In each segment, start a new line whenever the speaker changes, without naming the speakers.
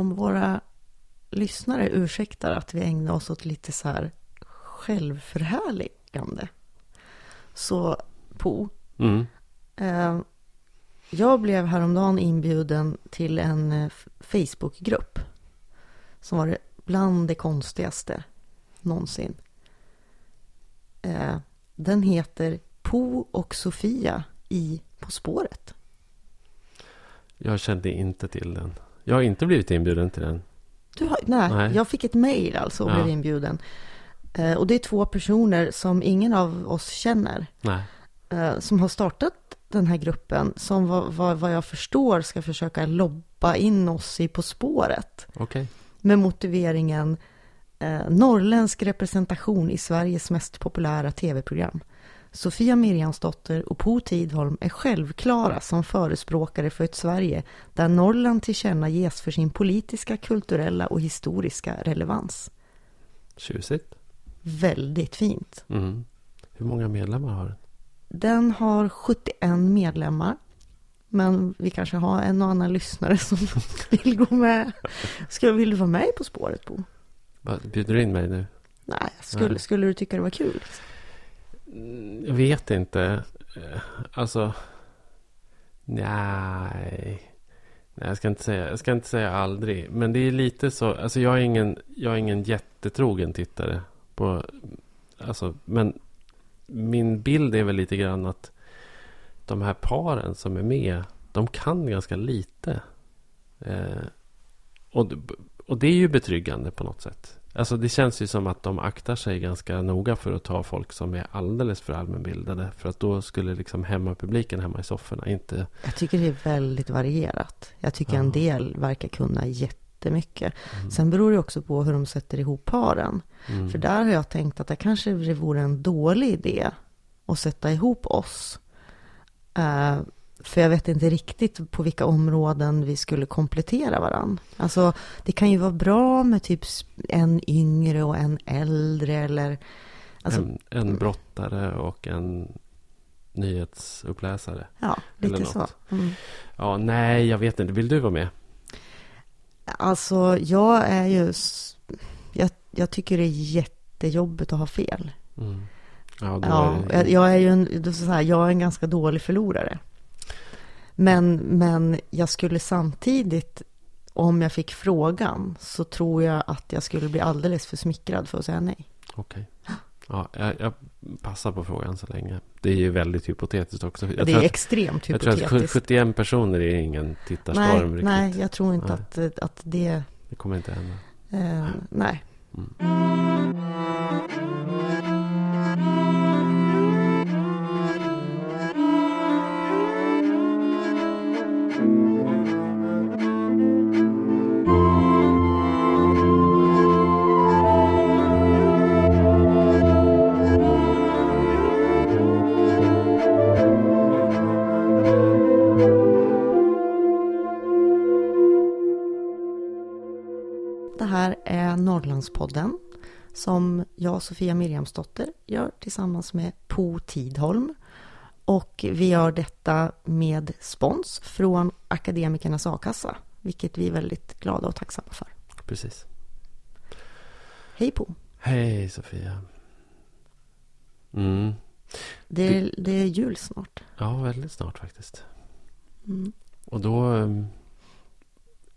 om våra lyssnare ursäktar att vi ägnar oss åt lite så här självförhärligande. Så Po,
Mm.
eh, jag blev häromdagen inbjuden till en eh, Facebookgrupp som var bland det konstigaste någonsin. Eh, den heter Po och Sofia i På spåret.
Jag kände inte till den. Jag har inte blivit inbjuden till den.
Du har, nej,
Nej.
jag fick ett mejl alltså och
Ja.
blev inbjuden. Eh, och det är två personer som ingen av oss känner. Eh, som har startat den här gruppen som vad, vad, vad jag förstår ska försöka lobba in oss i På spåret.
Okej.
Med motiveringen eh, norrländsk representation i Sveriges mest populära tv-program. Sofia Mirjansdotter och Po Tidholm är självklara som förespråkare för ett Sverige där Norrland tillkännages för sin politiska, kulturella och historiska relevans.
Tjusigt.
Väldigt fint.
Mm. Hur många medlemmar har den?
Den har 71 medlemmar. Men vi kanske har en och annan lyssnare som vill gå med. Ska, vill du vara med På spåret, Bo?
Bjuder du in mig nu?
Nej, skulle,
Nej.
skulle du tycka det var kul?
Jag vet inte. Eh, alltså. Nej. Nej, jag ska inte säga, jag ska inte säga aldrig. Men det är lite så. Alltså jag är ingen, jag är ingen jättetrogen tittare. På, alltså, men min bild är väl lite grann att de här paren som är med. De kan ganska lite. Eh, och, och det är ju betryggande på något sätt. Alltså det känns ju som att de aktar sig ganska noga för att ta folk som är alldeles för allmänbildade. För att då skulle liksom hemmapubliken hemma i sofforna inte...
Jag tycker det är väldigt varierat. Jag tycker
Ja.
en del verkar kunna jättemycket.
Mm.
Sen beror det också på hur de sätter ihop paren.
Mm.
För där har jag tänkt att det kanske vore en dålig idé att sätta ihop oss. Eh, för jag vet inte riktigt på vilka områden vi skulle komplettera varann. Alltså det kan ju vara bra med typ en yngre och en äldre eller... Alltså,
en, en brottare och en nyhetsuppläsare.
ja, lite så. Mm.
Ja, nej, jag vet inte. Vill du vara med?
Alltså jag är ju... Jag, jag tycker det är jättejobbigt att ha fel.
Mm. Ja,
Ja,
är det...
jag, jag är ju en, så här, jag är en ganska dålig förlorare. Men, men jag skulle samtidigt, om jag fick frågan, så tror jag att jag skulle bli alldeles för smickrad för att säga nej.
Okej. Ja, jag, jag passar på frågan så länge. Det är ju väldigt hypotetiskt också. Jag
det är
att,
extremt
jag tror att
hypotetiskt.
71 personer är ingen tittarstorm
Nej,
riktigt.
nej, jag tror inte
Nej.
att, att det...
Det kommer inte hända.
Eh, nej. Det Norrlandspodden som jag, Sofia Mirjamsdotter, gör tillsammans med Po Tidholm. Och vi gör detta med spons från Akademikernas a-kassa, vilket vi är väldigt glada och tacksamma för.
Precis.
Hej Po!
Hej Sofia. Mm.
Det är, det är jul snart.
Ja, väldigt snart faktiskt.
Mm.
Och då... ehm,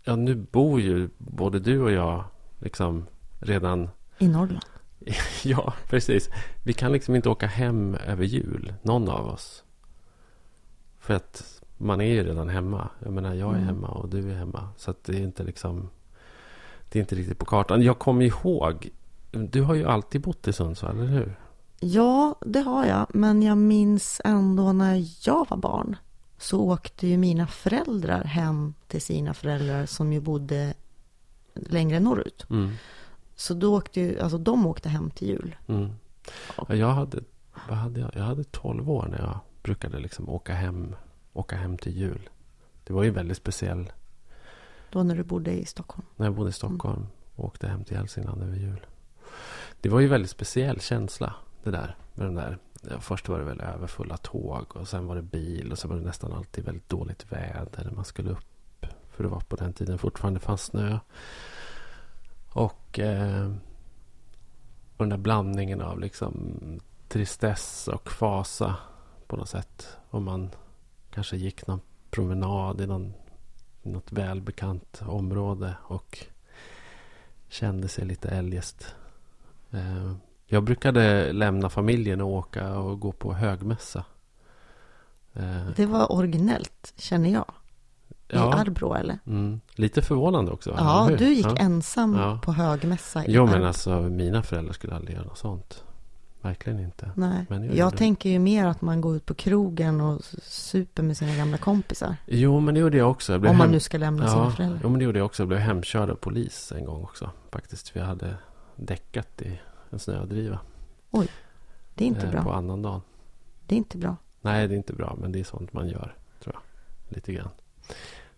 Ja, nu bor ju både du och jag liksom redan...
I Norrland.
Ja, precis. Vi kan liksom inte åka hem över jul, någon av oss. För att man är ju redan hemma. Jag menar, jag är
Mm.
hemma och du är hemma. Så det är inte liksom... Det är inte riktigt på kartan. Jag kommer ihåg... Du har ju alltid bott i Sundsvall, eller hur?
Ja, det har jag. Men jag minns ändå när jag var barn. Så åkte ju mina föräldrar hem till sina föräldrar som ju bodde längre norrut.
Mm.
Så då åkte ju, alltså de åkte hem till jul.
Mm. Ja, jag hade, vad hade jag? Jag hade 12 år när jag brukade liksom åka hem, åka hem till jul. Det var ju väldigt speciell
Då när du bodde i Stockholm.
när jag bodde i Stockholm och åkte hem till Hälsingland över jul. Det var ju väldigt speciell känsla det där. Med den där. Ja, först var det väl överfulla tåg och sen var det bil och sen var det nästan alltid väldigt dåligt väder när man skulle upp För det var på den tiden fortfarande fanns snö. Och, eh, och den där blandningen av liksom tristess och fasa på något sätt. Om man kanske gick någon promenad i någon, något välbekant område och kände sig lite eljest. Eh, jag brukade lämna familjen och åka och gå på högmässa.
Eh, det var originellt, känner jag. I ja. Arbro eller?
Mm. Lite förvånande också.
Ja, du gick ja. ensam ja. på högmässa
i Jo, men alltså mina föräldrar skulle aldrig göra något sånt. Verkligen inte.
Nej, jag, jag tänker ju mer att man går ut på krogen och super med sina gamla kompisar.
Jo, men det gjorde jag också. Jag
Om man nu ska lämna ja, sina föräldrar.
Jo, men det gjorde jag också. Jag blev hemkörd av polis en gång också. Faktiskt, vi hade däckat i en snödriva.
Oj, det är inte
eh,
bra.
På annan dagen.
Det är inte bra.
Nej, det är inte bra. Men det är sånt man gör, tror jag. Lite grann.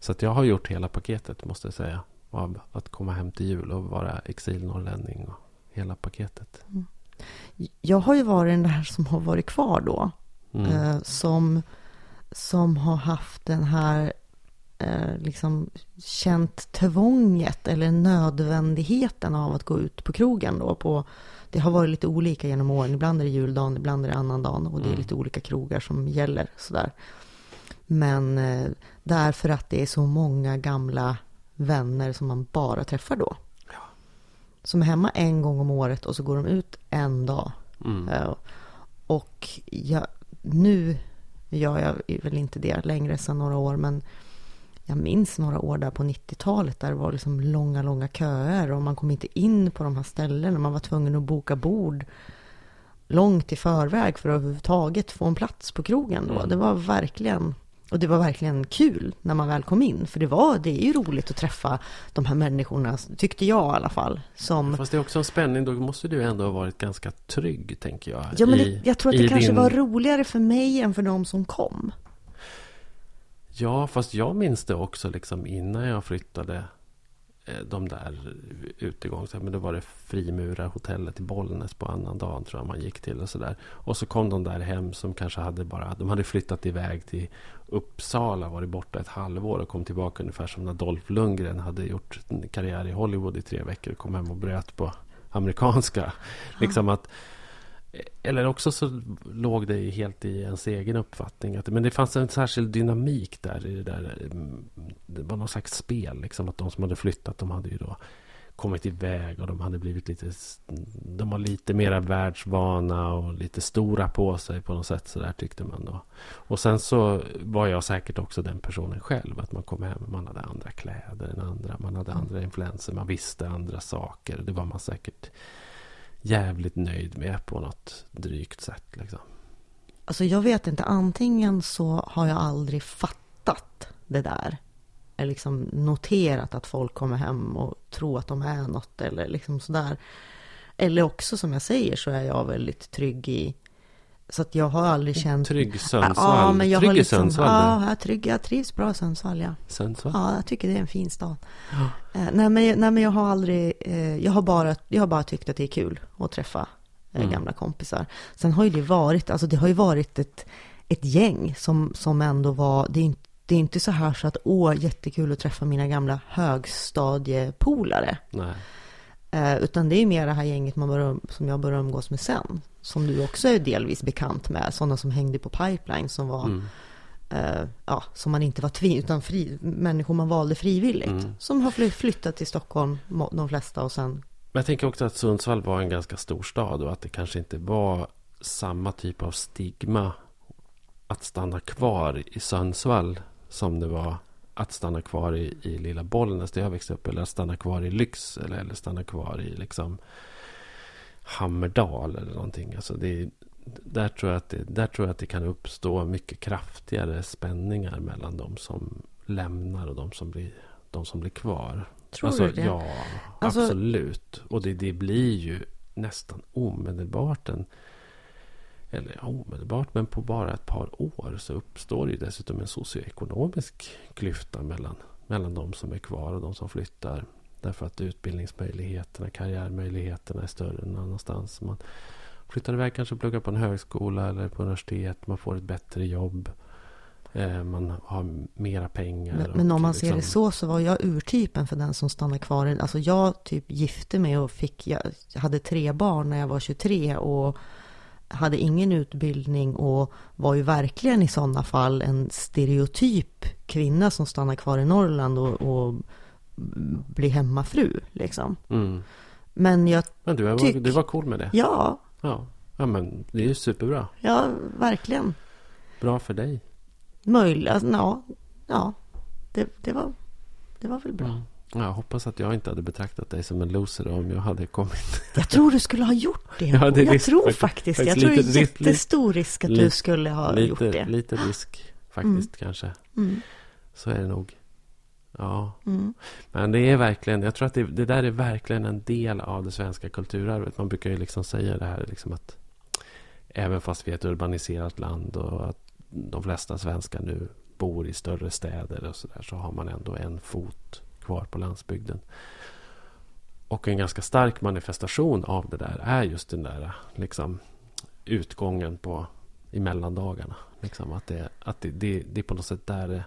Så att jag har gjort hela paketet, måste jag säga. Av att komma hem till jul och vara exilnorrlänning och hela paketet. Mm.
Jag har ju varit den där som har varit kvar då. Mm. Eh, som, som har haft den här eh, liksom känt tvånget eller nödvändigheten av att gå ut på krogen då. På, det har varit lite olika genom åren. Ibland är det juldagen, ibland är det annandagen och det är mm. lite olika krogar som gäller sådär. Men eh, därför att det är så många gamla vänner som man bara träffar då. Ja. Som är hemma en gång om året och så går de ut en dag. Mm. Uh, och jag, nu gör jag väl inte det längre sedan några år men jag minns några år där på 90-talet där det var liksom långa, långa köer och man kom inte in på de här ställena. Man var tvungen att boka bord långt i förväg för att överhuvudtaget få en plats på krogen då. Mm. Det var verkligen och det var verkligen kul när man väl kom in. För det var, det är ju roligt att träffa de här människorna, tyckte jag i alla fall. Som...
Fast det är också en spänning, då måste du ändå ha varit ganska trygg, tänker jag.
Ja, men det, jag tror att det kanske din... var roligare för mig än för de som kom.
Ja, fast jag minns det också liksom innan jag flyttade Eh, de där utegångs... Men då var det Frimurarhotellet i Bollnäs på annan dagen tror jag man gick till och sådär. Och så kom de där hem som kanske hade bara... De hade flyttat iväg till Uppsala, varit borta ett halvår och kom tillbaka ungefär som när Dolph Lundgren hade gjort karriär i Hollywood i tre veckor och kom hem och bröt på amerikanska. Mm. Liksom att eller också så låg det helt i ens egen uppfattning. Att, men det fanns en särskild dynamik där. I det, där mm, det var någon slags spel. Liksom, att de som hade flyttat, de hade ju då kommit iväg och de hade blivit lite... De var lite mera världsvana och lite stora på sig på något sätt. Så där tyckte man då. Och sen så var jag säkert också den personen själv. Att man kom hem, man hade andra kläder än andra. Man hade andra influenser, man visste andra saker. Det var man säkert jävligt nöjd med på något drygt sätt. Liksom.
Alltså jag vet inte, antingen så har jag aldrig fattat det där. Eller liksom noterat att folk kommer hem och tror att de är något eller liksom sådär. Eller också som jag säger så är jag väldigt trygg i så att jag har aldrig känt...
Trygg Sundsvall? Ja, men jag trygg har liksom, Sundsvall?
Ja, jag, trygg, jag trivs bra i Sundsvall, ja.
Sundsvall?
Ja, jag tycker det är en fin stad. Ja. Eh, nej, men, nej, men jag har aldrig... Eh, jag, har bara, jag har bara tyckt att det är kul att träffa eh, mm. gamla kompisar. Sen har ju det varit, alltså det har ju varit ett, ett gäng som, som ändå var... Det är, inte, det är inte så här så att åh, jättekul att träffa mina gamla högstadiepolare. Nej. Eh, utan det är mer det här gänget man börjar, som jag började umgås med sen. Som du också är delvis bekant med. Sådana som hängde på Pipeline som var mm. eh, ja, som man inte var tvingad, utan fri, människor man valde frivilligt. Mm. Som har flyttat till Stockholm, de flesta, och sen...
Men jag tänker också att Sundsvall var en ganska stor stad och att det kanske inte var samma typ av stigma att stanna kvar i Sundsvall som det var att stanna kvar i, i lilla Bollnäs där jag växte upp. Eller att stanna kvar i Lycksele. Eller stanna kvar i liksom Hammerdal eller någonting. Alltså det, där, tror jag att det, där tror jag att det kan uppstå mycket kraftigare spänningar mellan de som lämnar och de som blir, de som blir kvar.
Tror
alltså,
du det?
Ja, alltså... absolut. Och det, det blir ju nästan omedelbart en eller omedelbart, men på bara ett par år så uppstår ju dessutom en socioekonomisk klyfta mellan, mellan de som är kvar och de som flyttar. Därför att utbildningsmöjligheterna, karriärmöjligheterna är större någon annanstans. Man flyttar iväg kanske och pluggar på en högskola eller på universitet. Man får ett bättre jobb. Eh, man har mera pengar.
Men, men om man ser
liksom,
det så, så var jag urtypen för den som stannar kvar. Alltså jag typ gifte mig och fick, jag hade tre barn när jag var 23 och hade ingen utbildning och var ju verkligen i sådana fall en stereotyp kvinna som stannar kvar i Norrland och, och blir hemmafru liksom.
Mm.
Men jag
Men du, var,
Tyck-
du var cool med det?
Ja,
Ja. ja, men det är ju superbra.
ja, verkligen.
Bra för dig.
Möjligt, alltså, ja, ja det, det, var, det var väl bra.
Mm. Ja, Jag hoppas att jag inte hade betraktat dig som en loser om jag hade kommit.
Jag tror du skulle ha gjort det.
Ja, det
jag
risk-
tror
faktiskt-
faktiskt, jag tror det är jättestor risk att du
lite-
skulle ha gjort
lite,
det.
lite risk faktiskt kanske.
Mm,
Så är det nog. Ja,
mm,
men det är verkligen, jag tror att det, det där är verkligen en del av det svenska kulturarvet. Man brukar ju liksom säga det här liksom att även fast vi är ett urbaniserat land och att de flesta svenskar nu bor i större städer och så där så har man ändå en fot kvar på landsbygden. Och en ganska stark manifestation av det där är just den där liksom utgången på i mellandagarna. Liksom att det, att det, det, det är på något sätt där det,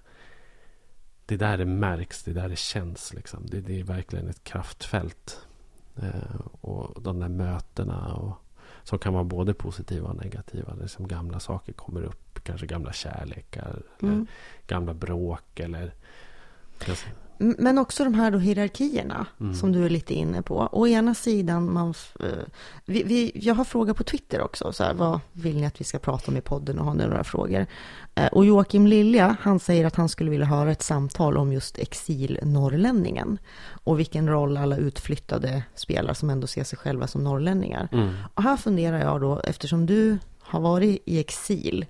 det är där det märks, det är där det känns. Liksom. Det, det är verkligen ett kraftfält. Eh, och de där mötena och, som kan vara både positiva och negativa. Liksom gamla saker kommer upp, kanske gamla kärlekar, eller
mm.
gamla bråk eller...
M- Men också de här då hierarkierna
Mm.
som du är lite inne på. Å ena sidan, man, eh, vi, vi, jag har frågat på Twitter också, så här, vad vill ni att vi ska prata om i podden och har ni några frågor? Eh, Och Joakim Lilja, han säger att han skulle vilja höra ett samtal om just exilnorrlänningen och vilken roll alla utflyttade spelar som ändå ser sig själva som norrlänningar.
Mm.
Och här funderar jag då, eftersom du har varit i exil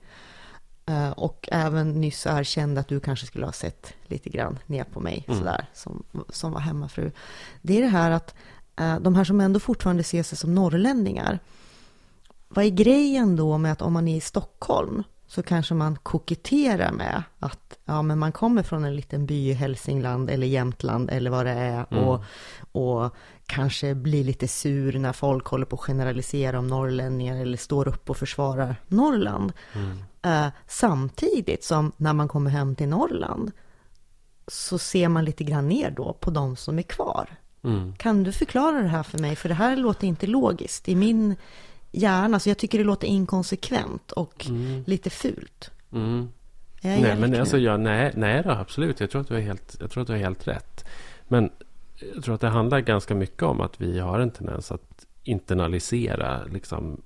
och även nyss erkände att du kanske skulle ha sett lite grann ner på mig
Mm.
sådär, som, som var hemmafru. Det är det här att eh, de här som ändå fortfarande ser sig som norrlänningar, vad är grejen då med att om man är i Stockholm så kanske man koketterar med att ja, men man kommer från en liten by i Hälsingland eller Jämtland eller vad det är
Mm.
och, och kanske blir lite sur när folk håller på att generalisera om norrlänningar eller står upp och försvarar Norrland.
Mm.
Eh, samtidigt som när man kommer hem till Norrland så ser man lite grann ner då på de som är kvar.
Mm.
Kan du förklara det här för mig? För det här låter inte logiskt i min hjärna. Så jag tycker det låter inkonsekvent och
Mm.
lite fult.
Mm.
Jag
Nej, men
nu?
alltså, ja, nej, nej då, absolut. Jag tror, att du är helt, jag tror att du har helt rätt. Men jag tror att det handlar ganska mycket om att vi har en tendens att internalisera liksom,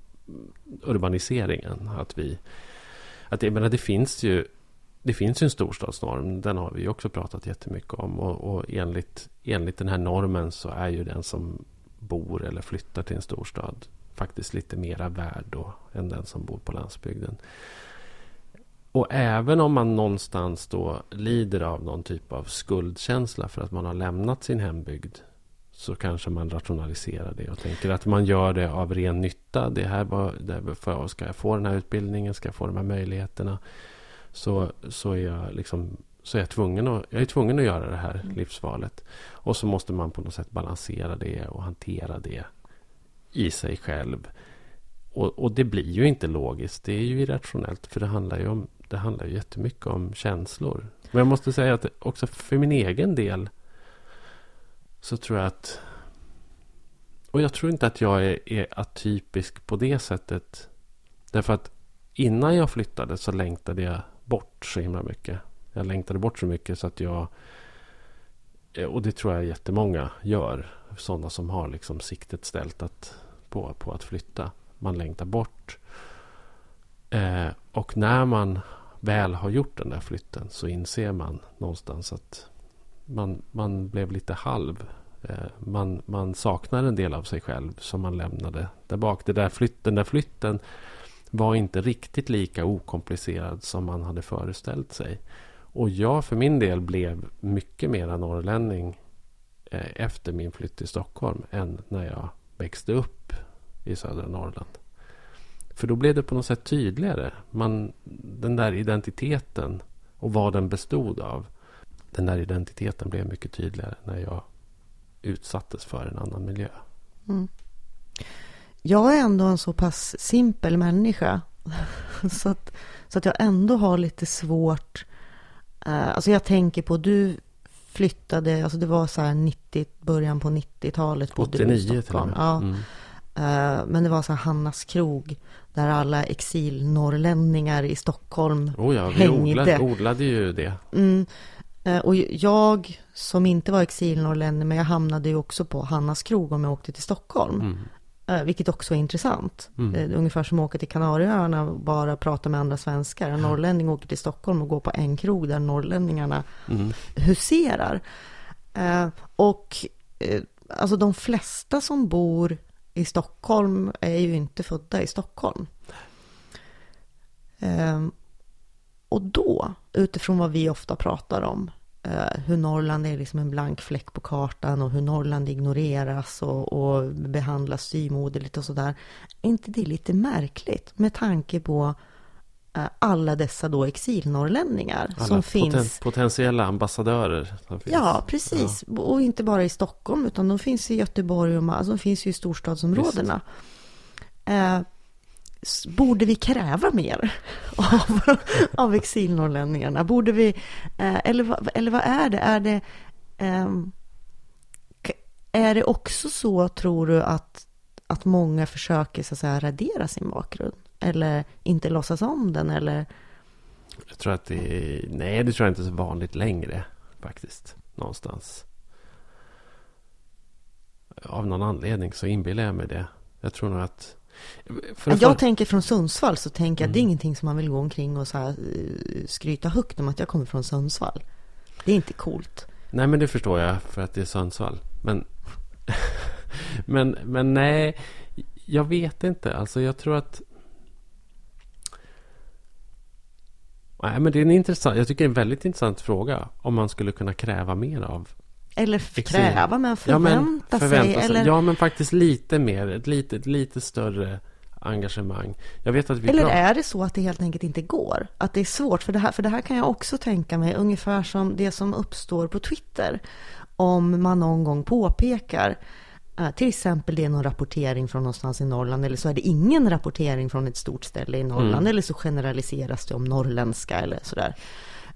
urbaniseringen. Att vi, att, jag menar, det finns ju det finns ju en storstadsnorm. Den har vi ju också pratat jättemycket om. Och, och enligt, enligt den här normen så är ju den som bor eller flyttar till en storstad faktiskt lite mera värd då än den som bor på landsbygden. Och även om man någonstans då lider av någon typ av skuldkänsla för att man har lämnat sin hembygd så kanske man rationaliserar det och tänker att man gör det av ren nytta. Det här var, det här för, ska jag få den här utbildningen, ska jag få de här möjligheterna så, så, är, jag liksom, så är jag tvungen att, jag är tvungen att göra det här
Mm.
livsvalet. Och så måste man på något sätt balansera det och hantera det i sig själv. Och, och det blir ju inte logiskt. Det är ju irrationellt. För det handlar ju, om, det handlar ju jättemycket om känslor. Men jag måste säga att också för min egen del så tror jag att... Och jag tror inte att jag är, är atypisk på det sättet. Därför att innan jag flyttade så längtade jag bort så himla mycket. Jag längtade bort så mycket så att jag... Och det tror jag jättemånga gör. Sådana som har liksom siktet ställt att, på, på att flytta. Man längtar bort. Eh, och när man väl har gjort den där flytten så inser man någonstans att man, man blev lite halv. Eh, man, man saknar en del av sig själv som man lämnade där bak. Det där flytt, den där flytten var inte riktigt lika okomplicerad som man hade föreställt sig. Och jag för min del blev mycket mera norrlänning eh, efter min flytt till Stockholm än när jag växte upp i södra Norrland. För då blev det på något sätt tydligare. Man, den där identiteten och vad den bestod av. Den där identiteten blev mycket tydligare när jag utsattes för en annan miljö.
Jag är ändå en så pass simpel människa så, att, så att jag ändå har lite svårt. Eh, alltså jag tänker på, du flyttade, alltså det var så här 90, början på 90-talet.
89 till och med.
Ja. Mm. Eh, men det var så Hannas krog. Där alla exilnorrlänningar i Stockholm
oh ja, vi hängde. Odlade, odlade ju det.
Mm. Eh, och jag som inte var exilnorrlänning, men jag hamnade ju också på Hannas krog om jag åkte till Stockholm. Mm. Eh, vilket också är intressant. Mm. Ungefär som att åka till Kanarieöarna och bara prata med andra svenskar. En norrlänning åker till Stockholm och går på en krog där norrlänningarna mm. huserar. Och alltså de flesta som bor i Stockholm är ju inte födda i Stockholm. Ehm, och då, utifrån vad vi ofta pratar om, eh, hur Norrland är liksom en blank fläck på kartan och hur Norrland ignoreras och, och behandlas styvmoderligt och sådär. Är inte det lite märkligt med tanke på alla dessa då exilnorrlänningar alla som poten finns.
Potentiella ambassadörer.
Ja, precis. Ja. Och inte bara i Stockholm utan de finns i Göteborg och alltså, de finns ju i storstadsområdena. Eh, borde vi kräva mer av, av exilnorrlänningarna? Borde vi, eh, eller, eller vad är det? Är det, eh, är det också så, tror du, att, att många försöker så att säga, radera sin bakgrund? Eller inte låtsas om den? Eller?
Jag tror att det är, nej, det tror jag inte är så vanligt längre faktiskt. Någonstans. Av någon anledning så inbillar jag mig det. Jag tror nog att
jag för... tänker från Sundsvall så tänker jag mm. att det är mm. ingenting som man vill gå omkring och så här, eh, skryta högt om att jag kommer från Sundsvall. Det är inte coolt.
Nej, men det förstår jag för att det är Sundsvall. Men, men, men nej, jag vet inte. Alltså jag tror att... Nej, men det är en intressant, jag tycker det är en väldigt intressant fråga. Om man skulle kunna kräva mer av
eller kräva, men förvänta, ja, men förvänta sig. sig. Eller...
Ja, men faktiskt lite mer. Ett lite, lite större engagemang. Jag vet att vi
Eller är det så att det helt enkelt inte går? Att det är svårt? För det, här, för det här kan jag också tänka mig, ungefär som det som uppstår på Twitter. Om man någon gång påpekar till exempel det är någon rapportering från någonstans i Norrland eller så är det ingen rapportering från ett stort ställe i Norrland mm. eller så generaliseras det om norrländska eller sådär.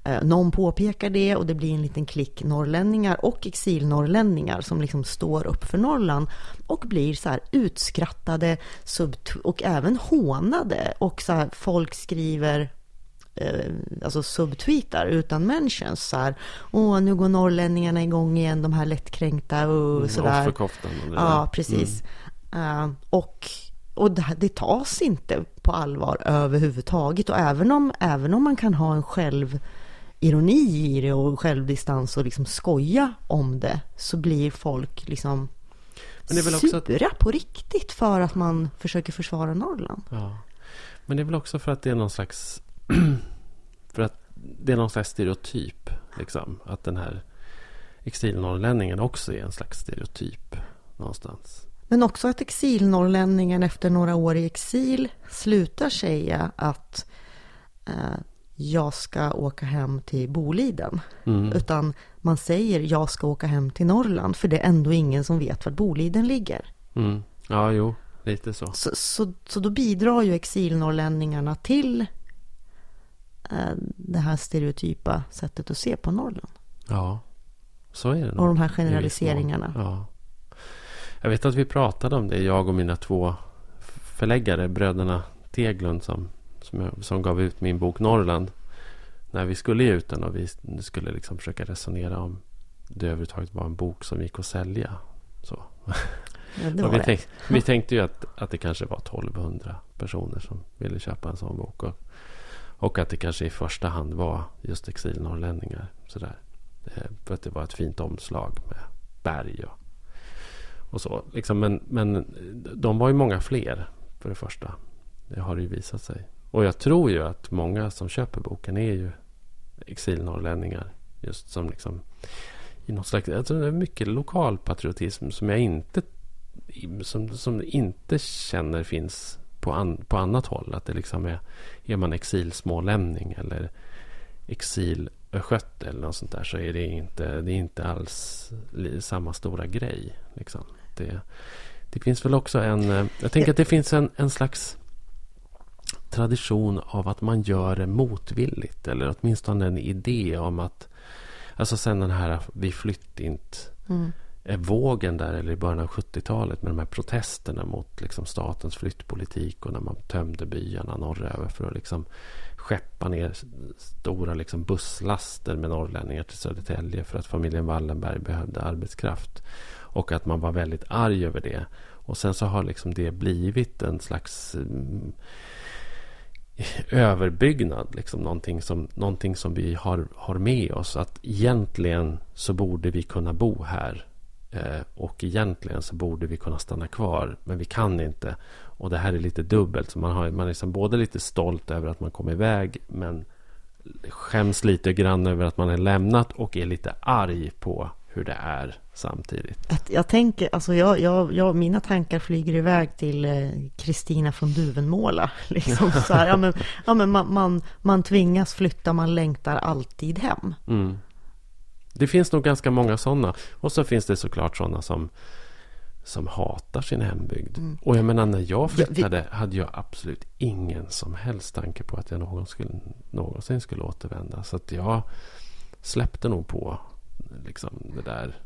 Eh, någon påpekar det och det blir en liten klick norrlänningar och exilnorrlänningar som liksom står upp för Norrland och blir så här utskrattade och även hånade och så folk skriver eh, alltså subtweetar utan mentions så här. Åh, nu går norrlänningarna igång igen, de här lättkränkta och mm, sådär. Ja, precis. Mm. Uh, och och det, det tas inte på allvar överhuvudtaget. Och även om, även om man kan ha en själv ironi i det och självdistans och liksom skoja om det så blir folk liksom sura att... på riktigt för att man försöker försvara Norrland.
Ja. Men det är väl också för att det är någon slags för att det är någon slags stereotyp. Liksom. Att den här exilnorrlänningen också är en slags stereotyp någonstans.
Men också att exilnorrlänningen efter några år i exil slutar säga att eh, jag ska åka hem till Boliden. Mm. Utan man säger jag ska åka hem till Norrland. För det är ändå ingen som vet var Boliden ligger.
Mm. Ja, jo, lite så.
Så, så. så då bidrar ju exilnorrlänningarna till det här stereotypa sättet att se på Norrland.
Ja, så är det nog.
Och de här generaliseringarna.
Ja. Jag vet att vi pratade om det, jag och mina två förläggare, bröderna Teglund som som, jag, som gav ut min bok Norrland. När vi skulle ge ut den och vi skulle liksom försöka resonera om det överhuvudtaget var en bok som gick att sälja. Så.
Ja, vi,
tänk, vi, tänkte ju att, att det kanske var 1200 personer som ville köpa en sån bok. Och, och att det kanske i första hand var just exilnorrlänningar. Sådär. Eh, för att det var ett fint omslag med berg och, och så. Liksom, men, men eh, de var ju många fler för det första. Det har det ju visat sig. Och jag tror ju att många som köper boken är ju exilnorrlänningar. Just som liksom i något slags, alltså det är mycket lokalpatriotism som jag inte som, som inte känner finns på, an, på annat håll. Att det liksom är, är man exilsmålänning eller exilöstgöte eller något sånt där så är det inte, det är inte alls samma stora grej. Liksom. Det, det finns väl också en, eh, jag tänker att det finns en, en slags tradition av att man gör det motvilligt. Eller åtminstone en idé om att... Alltså sen den här Vi flytt inte.
Mm.
Eh, vågen där, eller i början av 70-talet med de här protesterna mot liksom, statens flyttpolitik och när man tömde byarna norröver för att liksom, skeppa ner stora liksom, busslaster med norrlänningar till Södertälje för att familjen Wallenberg behövde arbetskraft. Och att man var väldigt arg över det. Och sen så har liksom det blivit en slags mm, överbyggnad. Liksom någonting, som, någonting som vi har, har med oss. Att egentligen så borde vi kunna bo här. Eh, och egentligen så borde vi kunna stanna kvar. Men vi kan inte. Och det här är lite dubbelt. Så man, har, man är liksom både lite stolt över att man kom iväg. Men skäms lite grann över att man är lämnat. Och är lite arg på hur det är samtidigt.
Jag tänker, alltså jag, jag, jag, mina tankar flyger iväg till eh, Kristina från Duvenmåla. Liksom så här, ja, men, ja, men man, man, man tvingas flytta, man längtar alltid hem.
Mm. Det finns nog ganska många sådana. Och så finns det såklart sådana som, som hatar sin hembygd. Mm. Och jag menar när jag flyttade ja, vi... hade jag absolut ingen som helst tanke på att jag någon skulle, någonsin skulle återvända. Så att jag släppte nog på liksom det där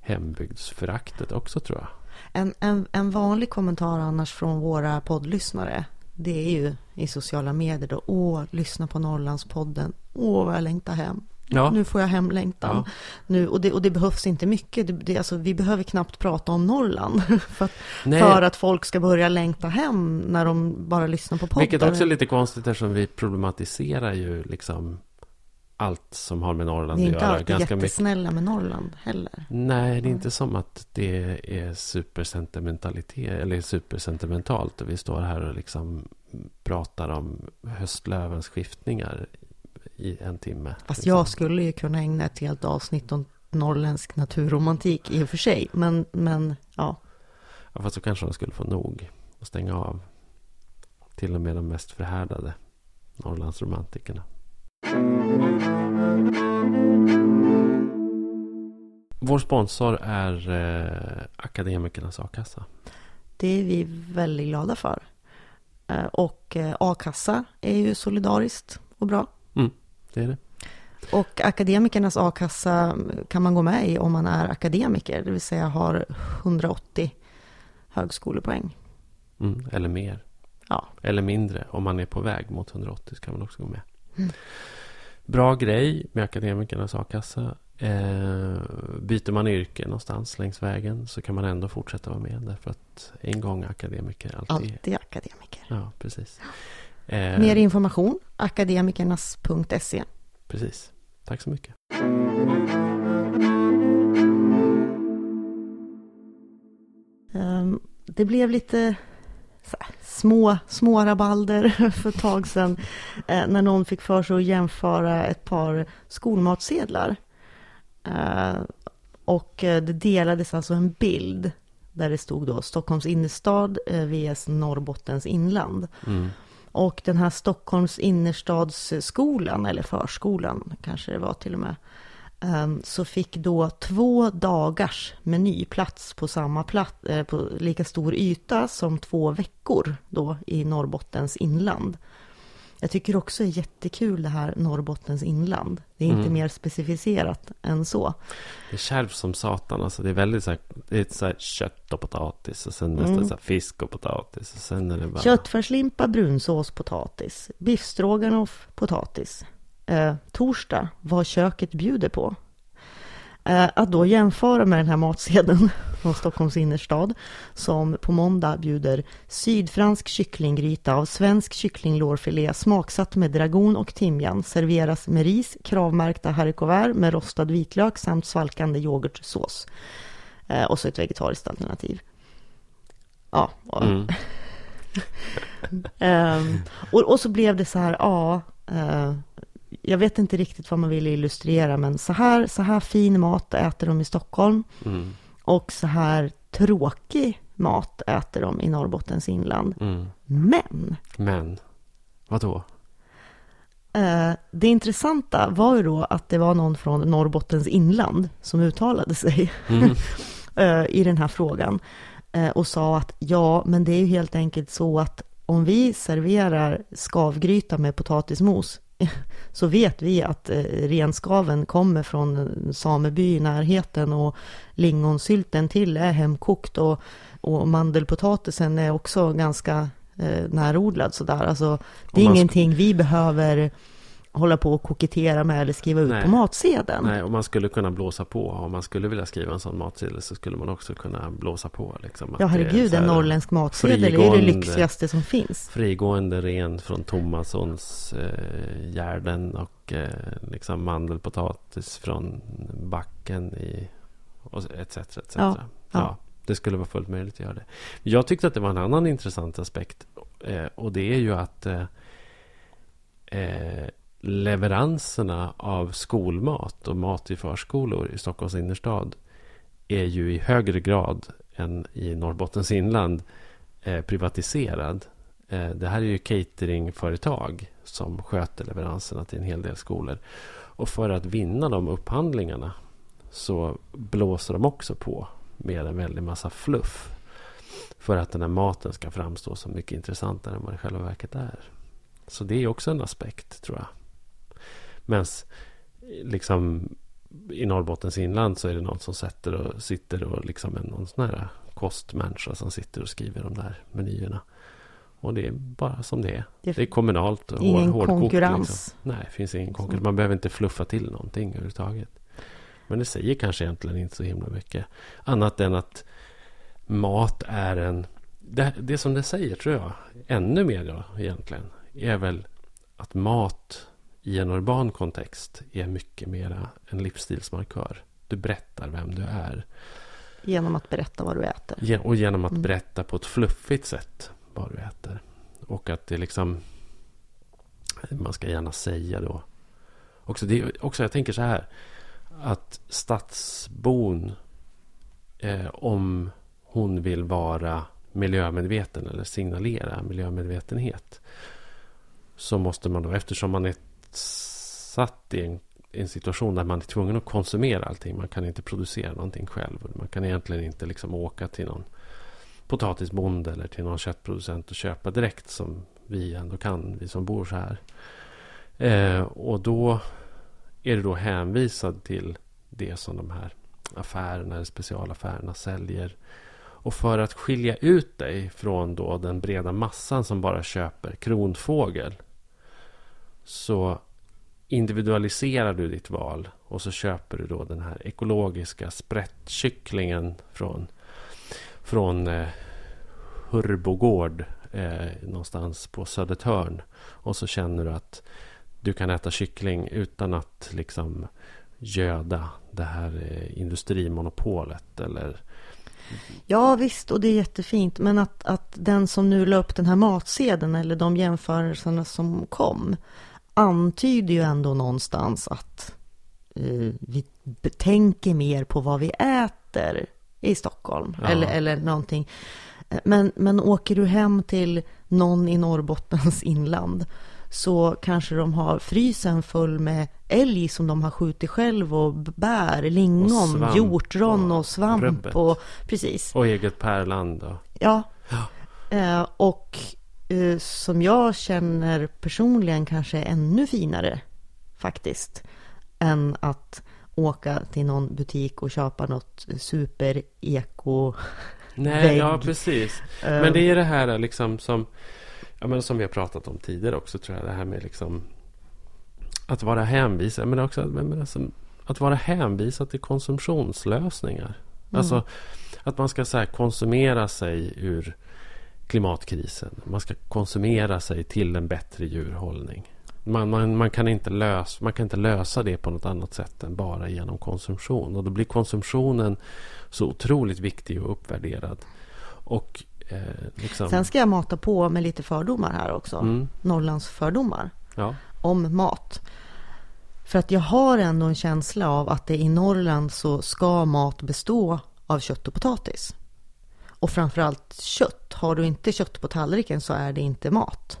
hembygdsföraktet också tror jag.
En, en, en vanlig kommentar annars från våra poddlyssnare det är ju i sociala medier då. Åh, lyssna på Norrlandspodden. Åh, vad jag längtar hem. Ja. Nu får jag hemlängtan. Ja. Nu, och, det, och det behövs inte mycket. Det, det, alltså, vi behöver knappt prata om Norrland. För att, för att folk ska börja längta hem när de bara lyssnar på podden.
Vilket också är lite konstigt eftersom vi problematiserar ju liksom allt som har med Norrland
att göra. Det är inte alltid jättesnälla mycket. med Norrland heller.
Nej, det är inte som att det är supersentimentalitet eller supersentimentalt. Och vi står här och liksom pratar om höstlövens skiftningar i en timme.
Fast liksom. jag skulle ju kunna ägna ett helt avsnitt om norrländsk naturromantik i och för sig. Men, men ja.
ja. Fast så kanske de skulle få nog och stänga av. Till och med de mest förhärdade Norrlandsromantikerna. Vår sponsor är eh, Akademikernas a-kassa.
Det är vi väldigt glada för. Eh, och eh, a-kassa är ju solidariskt och bra.
Mm, det är det.
Och akademikernas a-kassa kan man gå med i om man är akademiker, det vill säga har 180 högskolepoäng.
Mm, eller mer.
Ja.
Eller mindre. Om man är på väg mot 180 så kan man också gå med. Mm. Bra grej med akademikernas a-kassa. Eh, byter man yrke någonstans längs vägen så kan man ändå fortsätta vara med. Därför att en gång akademiker, alltid,
alltid akademiker.
Ja, precis.
Eh, Mer information, akademikernas.se.
Precis. Tack så mycket.
Um, det blev lite små, små rabalder för ett tag sedan eh, när någon fick för sig att jämföra ett par skolmatsedlar. Eh, och eh, det delades alltså en bild där det stod då Stockholms innerstad vs Norrbottens inland.
Mm.
Och den här Stockholms innerstadsskolan, eller förskolan kanske det var till och med, ehm, så fick då två dagars menyplats på samma plats, eh, på lika stor yta som två veckor då i Norrbottens inland. Jag tycker också det är jättekul det här Norrbottens inland. Det är inte mm. mer specificerat än så.
Det är kärvt som satan. Alltså det är väldigt så här, det är så här kött och potatis. Och sen nästan mm. så fisk och potatis. Och sen är det bara...
Köttfärslimpa, brunsås, potatis. Biffstroganoff, potatis eh, torsdag vad köket bjuder på. Eh, att då jämföra med den här matsedeln från Stockholms innerstad som på måndag bjuder sydfransk kycklinggryta av svensk kycklinglårfilé smaksatt med dragon och timjan serveras med ris, kravmärkta haricots med rostad vitlök samt svalkande yoghurtsås. Eh, och så ett vegetariskt alternativ. Ja. Mm. um, och, och, så blev det så här, ja, uh, jag vet inte riktigt vad man vill illustrera, men så här, så här fin mat äter de i Stockholm.
Mm.
Och så här tråkig mat äter de i Norrbottens inland.
Mm.
Men.
Men. Vadå?
Eh, det intressanta var ju då att det var någon från Norrbottens inland som uttalade sig mm. eh, i den här frågan. Eh, och sa att ja, men det är ju helt enkelt så att om vi serverar skavgryta med potatismos så vet vi att eh, renskaven kommer från sameby i närheten och lingonsylten till är hemkokt och, och mandelpotatisen är också ganska eh, närodlad sådär. Alltså, det är ingenting vi behöver hålla på och kokettera med eller skriva ut
Nej.
på matsedeln.
Nej, och man skulle kunna blåsa på. Om man skulle vilja skriva en sån matsedel så skulle man också kunna blåsa på. Liksom,
Ja, herregud, en norrländsk matsedel är det lyxigaste som finns.
Frigående ren från Tomassons eh, gärden och eh, liksom mandelpotatis från backen i och etc. etc.
Ja,
Ja,
ja.
det skulle vara fullt möjligt att göra det. Jag tyckte att det var en annan intressant aspekt eh, och det är ju att eh, eh, leveranserna av skolmat och mat i förskolor i Stockholms innerstad är ju i högre grad än i Norrbottens inland eh, privatiserad. Eh, det här är ju cateringföretag som sköter leveranserna till en hel del skolor. Och för att vinna de upphandlingarna så blåser de också på med en väldig massa fluff. För att den här maten ska framstå som mycket intressantare än vad det i själva verket är. Så det är också en aspekt tror jag. Men liksom i Norrbottens inland så är det någon som sätter och sitter och liksom en någon sån här kostmänniska som sitter och skriver de där menyerna. Och det är bara som det är.
Det-
Det är kommunalt och
Ingen
hårdkokt.
konkurrens.
Liksom. Nej, det finns ingen konkurrens.
Så.
Man behöver inte fluffa till någonting överhuvudtaget. Men det säger kanske egentligen inte så himla mycket. Annat än att mat är en... Det, det som det säger tror jag, ännu mer då egentligen, är väl att mat i en urban kontext är mycket mera en livsstilsmarkör. Du berättar vem du är.
Genom att berätta vad du äter.
Och genom att
Mm.
berätta på ett fluffigt sätt vad du äter. Och att det liksom... Man ska gärna säga då. Också, det, också jag tänker så här. Att stadsbon, eh, om hon vill vara miljömedveten eller signalera miljömedvetenhet. Så måste man då, eftersom man är satt i en, en situation där man är tvungen att konsumera allting. Man kan inte producera någonting själv. Man kan egentligen inte liksom åka till någon potatisbonde eller till någon köttproducent och köpa direkt som vi ändå kan, vi som bor så här. Eh, och då är du då hänvisad till det som de här affärerna eller specialaffärerna säljer. Och för att skilja ut dig från då den breda massan som bara köper kronfågel så individualiserar du ditt val och så köper du då den här ekologiska sprättkycklingen från, från eh, Hurbogård eh, någonstans på Södertörn. Och så känner du att du kan äta kyckling utan att liksom göda det här eh, industrimonopolet eller
Ja visst, och det är jättefint. Men att, att den som nu la upp den här matsedeln eller de jämförelserna som kom antyder ju ändå någonstans att eh, vi tänker mer på vad vi äter i Stockholm.
Ja.
Eller, eller någonting. Men, men åker du hem till någon i Norrbottens inland så kanske de har frysen full med älg som de har skjutit själv och bär, lingon,
Och svamp
hjortron
och
och svamp
rubbet.
och precis.
och eget pärland. Och,
Ja.
Ja.
Eh, och som jag känner personligen kanske är ännu finare faktiskt. Än att åka till någon butik och köpa något super eko.
Nej,
Vägg.
ja precis.
eh,
Men det är det här liksom som, ja, men som vi har pratat om tidigare också tror jag. Det här med liksom att vara hänvisad. Men också men alltså, att vara hänvisad till konsumtionslösningar. Alltså att man ska så konsumera sig ur klimatkrisen. Man ska konsumera sig till en bättre djurhållning. Man, man, man, kan inte lösa, man kan inte lösa det på något annat sätt än bara genom konsumtion. Och då blir konsumtionen så otroligt viktig och uppvärderad. Och eh, liksom...
Sen ska jag mata på med lite fördomar här också.
Mm,
Norrlandsfördomar
ja.
om mat. För att jag har ändå en känsla av att det i Norrland så ska mat bestå av kött och potatis. Och framförallt kött. Har du inte kött på tallriken så är det inte mat.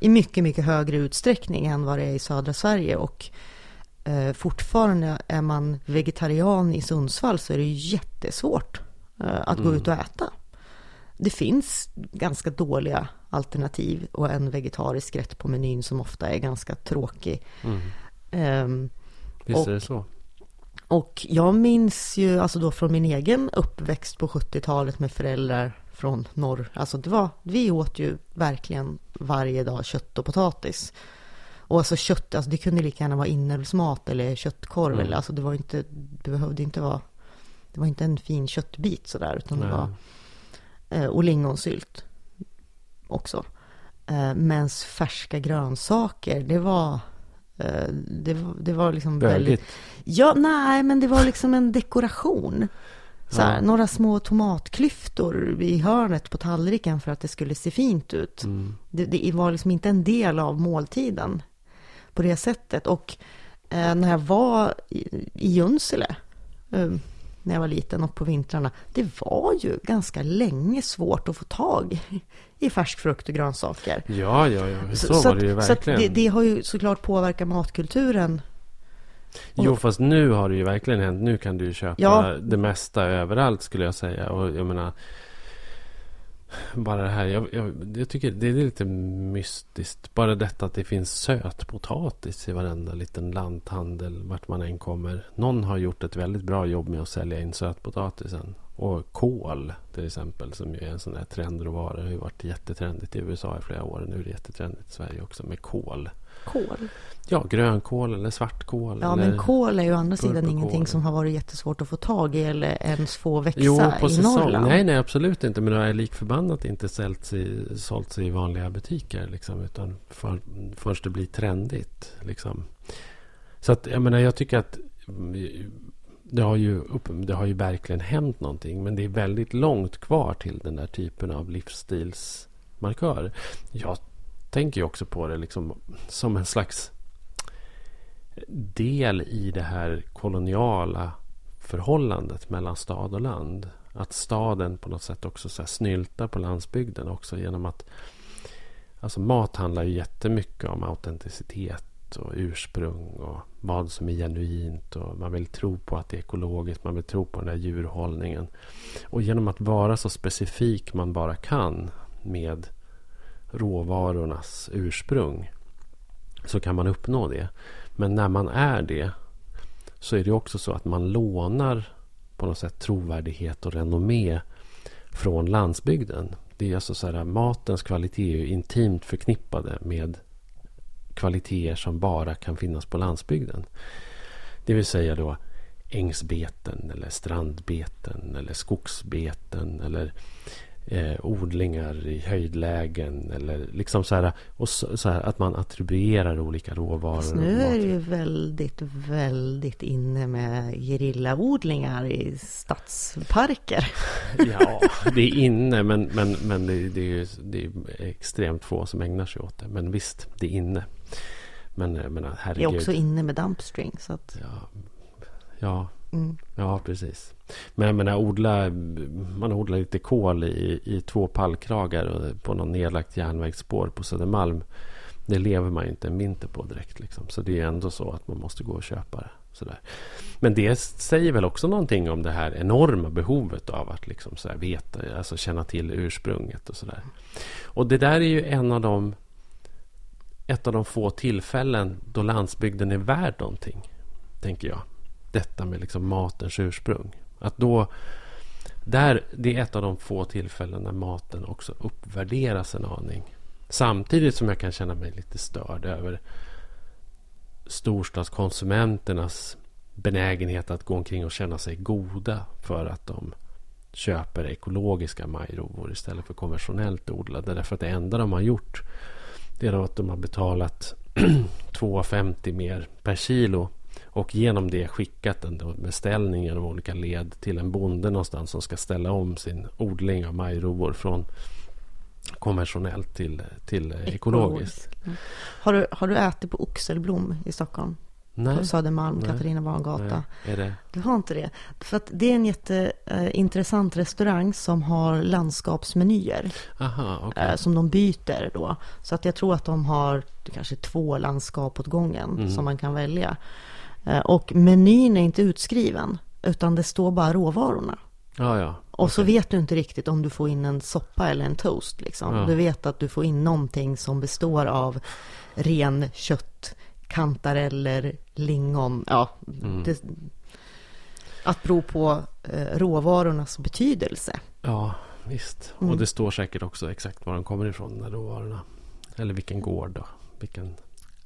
I mycket, mycket högre utsträckning än vad det är i södra Sverige. Och eh, fortfarande är man vegetarian i Sundsvall så är det jättesvårt eh, att gå
Mm.
ut och äta. Det finns ganska dåliga alternativ och en vegetarisk rätt på menyn som ofta är ganska tråkig.
Mm.
Ehm,
Visst är det så?
Och jag minns ju alltså då från min egen uppväxt på 70-talet med föräldrar från norr. Alltså det var, vi åt ju verkligen varje dag kött och potatis. Och alltså kött, alltså det kunde lika gärna vara inälvsmat eller köttkorv.
Mm.
Eller, alltså det var inte, det behövde inte vara, det var inte en fin köttbit sådär. Utan det
Nej.
var, eh, och lingonsylt också. Eh, Medan färska grönsaker, det var, det var, det var liksom väldigt
Bögigt.
Ja, nej, men det var liksom en dekoration. Så här,
Ja.
Några små tomatklyftor i hörnet på tallriken för att det skulle se fint ut.
Mm.
Det, det var liksom inte en del av måltiden på det sättet. Och eh, när jag var i, i Junsele, eh, när jag var liten och på vintrarna, det var ju ganska länge svårt att få tag i färsk frukt och grönsaker.
Ja, ja, ja. Så, var
att-
det ju
så
verkligen.
det, det har ju såklart påverkat matkulturen.
Jo, fast nu har det ju verkligen hänt. Nu kan du ju köpa
Ja.
det mesta överallt skulle jag säga. Och jag menar, bara det här. Jag, jag, jag tycker det är lite mystiskt. Bara detta att det finns sötpotatis i varenda liten lanthandel. Vart man än kommer. Någon har gjort ett väldigt bra jobb med att sälja in sötpotatisen. Och kål till exempel. Som ju är en sån där trendråvara. Det har ju varit jättetrendigt i USA i flera år. Nu är det jättetrendigt i Sverige också med kål.
Kål.
Ja, grönkål eller svartkål.
Ja,
eller...
men kål är ju å andra sidan ingenting som har varit jättesvårt att få tag i eller ens få växa
Jo, på
i
säsong.
Norrland.
Nej, nej, absolut inte. Men det har lik förbannat inte sålts i, sålts i vanliga butiker. Liksom, utan för, först det blir trendigt. Liksom. Så att, jag menar, jag tycker att mm, det har, ju upp, det har ju verkligen hänt någonting. Men det är väldigt långt kvar till den där typen av livsstilsmarkör. Jag tänker ju också på det liksom som en slags del i det här koloniala förhållandet mellan stad och land. Att staden på något sätt också så här snyltar på landsbygden också genom att Alltså mat handlar ju jättemycket om autenticitet och ursprung och vad som är genuint och man vill tro på att det är ekologiskt, man vill tro på den där djurhållningen. Och genom att vara så specifik man bara kan med råvarornas ursprung så kan man uppnå det. Men när man är det så är det också så att man lånar på något sätt trovärdighet och renommé från landsbygden. Det är alltså så här, matens kvalitet är ju intimt förknippade med kvaliteter som bara kan finnas på landsbygden. Det vill säga då ängsbeten eller strandbeten eller skogsbeten eller eh, odlingar i höjdlägen eller liksom så här, och så, så här att man attribuerar olika råvaror.
Fast nu är det ju väldigt, väldigt inne med gerillaodlingar i stadsparker.
Ja, det är inne men, men, men det, det, är, ju- det är extremt få som ägnar sig åt det. Men visst, det är inne. Men jag menar,
Det är
herregud.
också inne med dumpstring. Så att,
Ja, ja,
mm.
ja, precis. Men jag menar, odla, man odlar lite kol i, i två pallkragar på någon nedlagt järnvägsspår på Södermalm. Det lever man ju inte en vinter på direkt. Liksom. Så det är ändå så att man måste gå och köpa det. Sådär. Men det säger väl också någonting om det här enorma behovet av att liksom så veta, alltså känna till ursprunget och sådär. Och det där är ju en av de ett av de få tillfällen då landsbygden är värd någonting. Tänker jag. Detta med liksom matens ursprung. Att då där, det är ett av de få tillfällen när maten också uppvärderas en aning. Samtidigt som jag kan känna mig lite störd över storstadskonsumenternas benägenhet att gå omkring och känna sig goda för att de köper ekologiska majrovor istället för konventionellt odlade. Därför att det enda de har gjort det är att de har betalat 2,50 mer per kilo och genom det skickat en beställning genom olika led till en bonde någonstans som ska ställa om sin odling av majrovor från konventionellt till, till ekologiskt.
Mm. Har, du, har du ätit på Oxelblom i Stockholm?
Nej,
På Södermalm. Katarina Barngata.
nej, är det?
Du har inte det? För att det är en jätteintressant restaurang som har landskapsmenyer.
Aha, okej.
eh, som de byter då. Så att jag tror att de har kanske två landskap åt gången
Mm.
som man kan välja. Eh, och menyn är inte utskriven, utan det står bara råvarorna.
Ja, ja.
Och så vet du inte riktigt om du får in en soppa eller en toast. Liksom.
Ja.
Du vet att du får in någonting som består av ren kött, kantareller, lingon. Ja,
Mm.
det, att bero på eh, råvarornas betydelse.
Ja, visst.
Mm.
Och det står säkert också exakt var de kommer ifrån, de råvarorna. Eller vilken gård då. Vilken,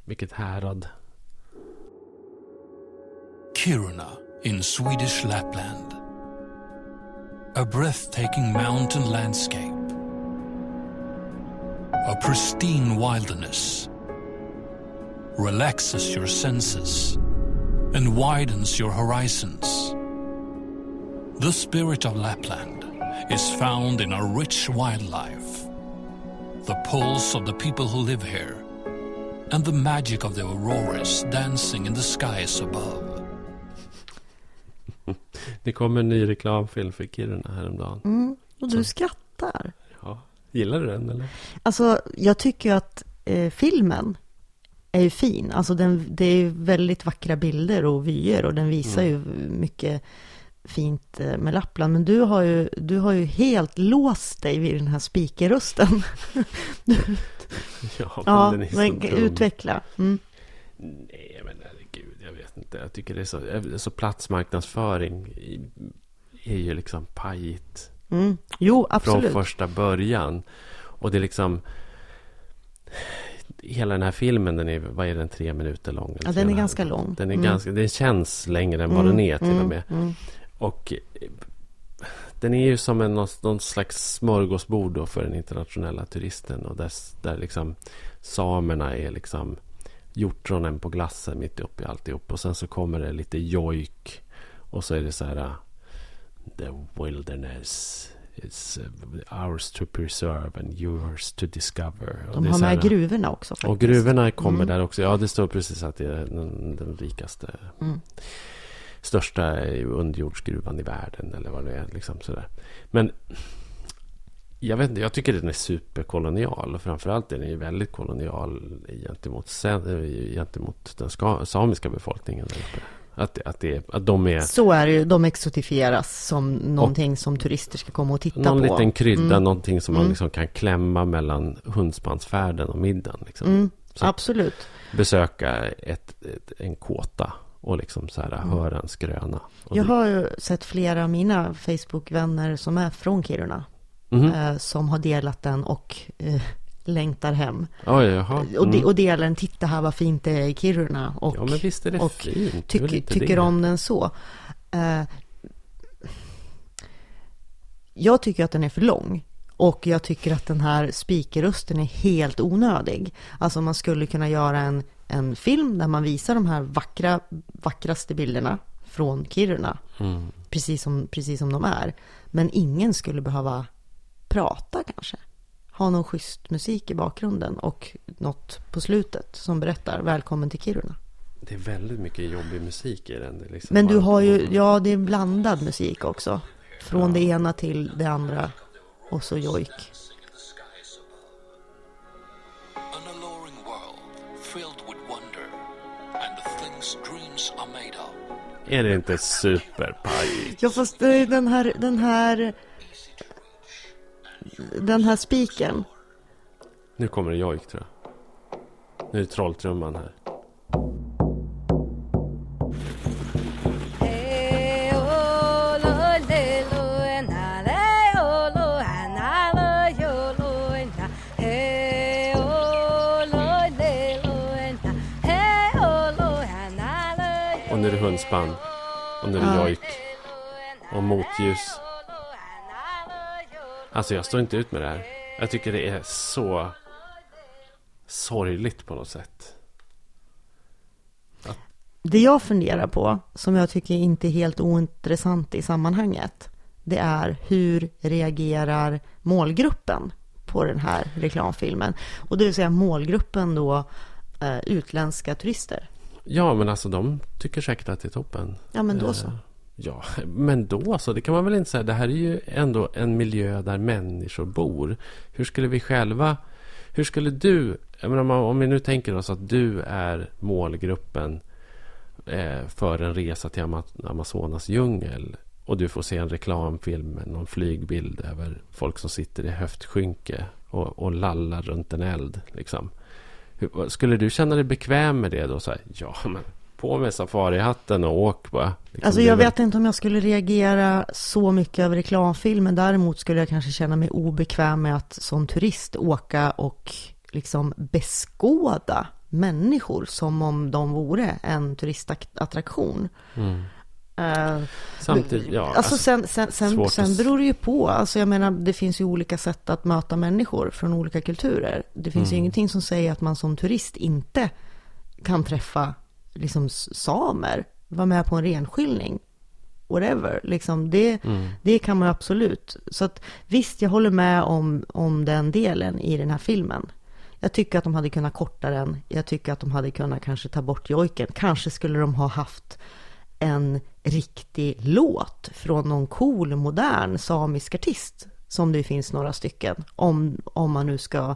vilket härad.
Kiruna in Swedish Lapland. A breathtaking mountain landscape. A pristine wilderness. Relaxes your senses and widens your horizons. The spirit of Lapland is found in our rich wildlife, the pulse of the people who live here, and the magic of the auroras dancing in the skies above.
Det kom en ny reklamfilm för Kiruna häromdagen.
Mm. Och du
Så.
skrattar.
Ja. Gillar du den eller?
Alltså, jag tycker ju att eh, filmen är ju fin. Alltså, den, det är ju väldigt vackra bilder och vyer och den visar ju mycket fint eh, med Lappland. Men du har ju, du har ju helt låst dig vid den här spikerrösten.
Ja, men
Ja,
den är så
men
dum.
utveckla. Mm.
Nej, men jag vet inte. Jag tycker det är så, så platsmarknadsföring är ju liksom pajigt
Mm. Jo,
från
absolut.
första början. Och det är liksom... Hela den här filmen, den är, vad är den, tre minuter lång?
Ja, den är ganska lång.
Den, är
Mm.
ganska, den känns längre än vad
Mm,
den är till
mm,
och med.
Mm.
Och den är ju som en, någon, slags smörgåsbord för den internationella turisten. Och där, där liksom samerna är liksom hjortronen på glassen mitt uppe i alltihop. Och sen så kommer det lite jojk. Och så är det så här... uh, The wilderness is uh, ours to preserve and yours to discover.
De har med gruvorna också. Faktiskt.
och gruvorna kommer
Mm.
där också. Ja, det står precis att det är den, den rikaste,
Mm.
största underjordsgruvan i världen eller vad det är. Liksom sådär. Men jag vet inte, jag tycker den är superkolonial. Och framförallt är den ju väldigt kolonial gentemot, gentemot den ska, samiska befolkningen. Att, att, det, att de är
Så är det ju. De exotifieras som någonting som turister ska komma och titta
någon
på.
liten krydda,
Mm.
någonting som man
Mm.
liksom kan klämma mellan hundspansfärden och middagen. Liksom.
Mm. Absolut.
besöka ett, ett, en kåta och liksom så här höra en skröna.
Jag har ju sett flera av mina Facebook-vänner som är från Kiruna. Eh, som har delat den och eh, längtar hem.
Oj, jaha.
Och, de,
Mm.
och delar den, titta här vad fint det är i Kiruna. Och,
ja, men visst är det
och
fint. Det är väl
tycker,
det.
om den så. Eh, jag tycker att den är för lång. Och jag tycker att den här spikerrösten är helt onödig. Alltså man skulle kunna göra en, en film där man visar de här vackra, vackraste bilderna från Kiruna.
Mm.
Precis som, precis som de är. Men ingen skulle behöva prata kanske. Ha någon schysst musik i bakgrunden och något på slutet som berättar välkommen till Kiruna.
Det är väldigt mycket jobbig musik i den. Liksom
Men du har ju, ja det är blandad musik också. Från det ena till det andra. Och så jojk.
An alluring world filled with wonder and the things dreams are made of.
Är det inte superpajigt?
Ja fast den här, den här, den här spiken.
Nu kommer det jojk tror jag. Nu är det trolltrumman här. Och nu är det hundspann. Och nu är det jojk. Och motljus. Alltså jag står inte ut med det här. Jag tycker det är så sorgligt på något sätt.
Det jag funderar på, som jag tycker inte är helt ointressant i sammanhanget, det är hur reagerar målgruppen på den här reklamfilmen? Och det vill säga målgruppen då eh, utländska turister.
Ja, men alltså de tycker säkert att det är toppen.
Ja, men då så.
Ja, men då så. Det kan man väl inte säga. Det här är ju ändå en miljö där människor bor. Hur skulle vi själva... Hur skulle du... Jag menar, om- om vi nu tänker oss att du är målgruppen eh, för en resa till Ama- Amazonas djungel. och du får se en reklamfilm med någon flygbild över folk som sitter i höftskynke och, och lallar runt en eld. Liksom. Hur, skulle du känna dig bekväm med det då? Så här, ja, men på med safarihatten och åk bara.
Liksom, alltså jag vet inte om jag skulle reagera så mycket över reklamfilmen. Däremot skulle jag kanske känna mig obekväm med att som turist åka och liksom beskåda människor som om de vore en turistattraktion. Mm.
Uh, Samtidigt, ja.
Alltså, alltså sen, sen, sen, sen beror det ju på. Alltså jag menar, det finns ju olika sätt att möta människor från olika kulturer. Det finns mm. ju ingenting som säger att man som turist inte kan träffa liksom samer, vara med på en renskiljning. Whatever, liksom det, mm. det kan man absolut. Så att visst, jag håller med om, om den delen i den här filmen. Jag tycker att de hade kunnat korta den. Jag tycker att de hade kunnat kanske ta bort jojken. Kanske skulle de ha haft en riktig låt från någon cool, modern samisk artist. Som det finns några stycken. Om, om man nu ska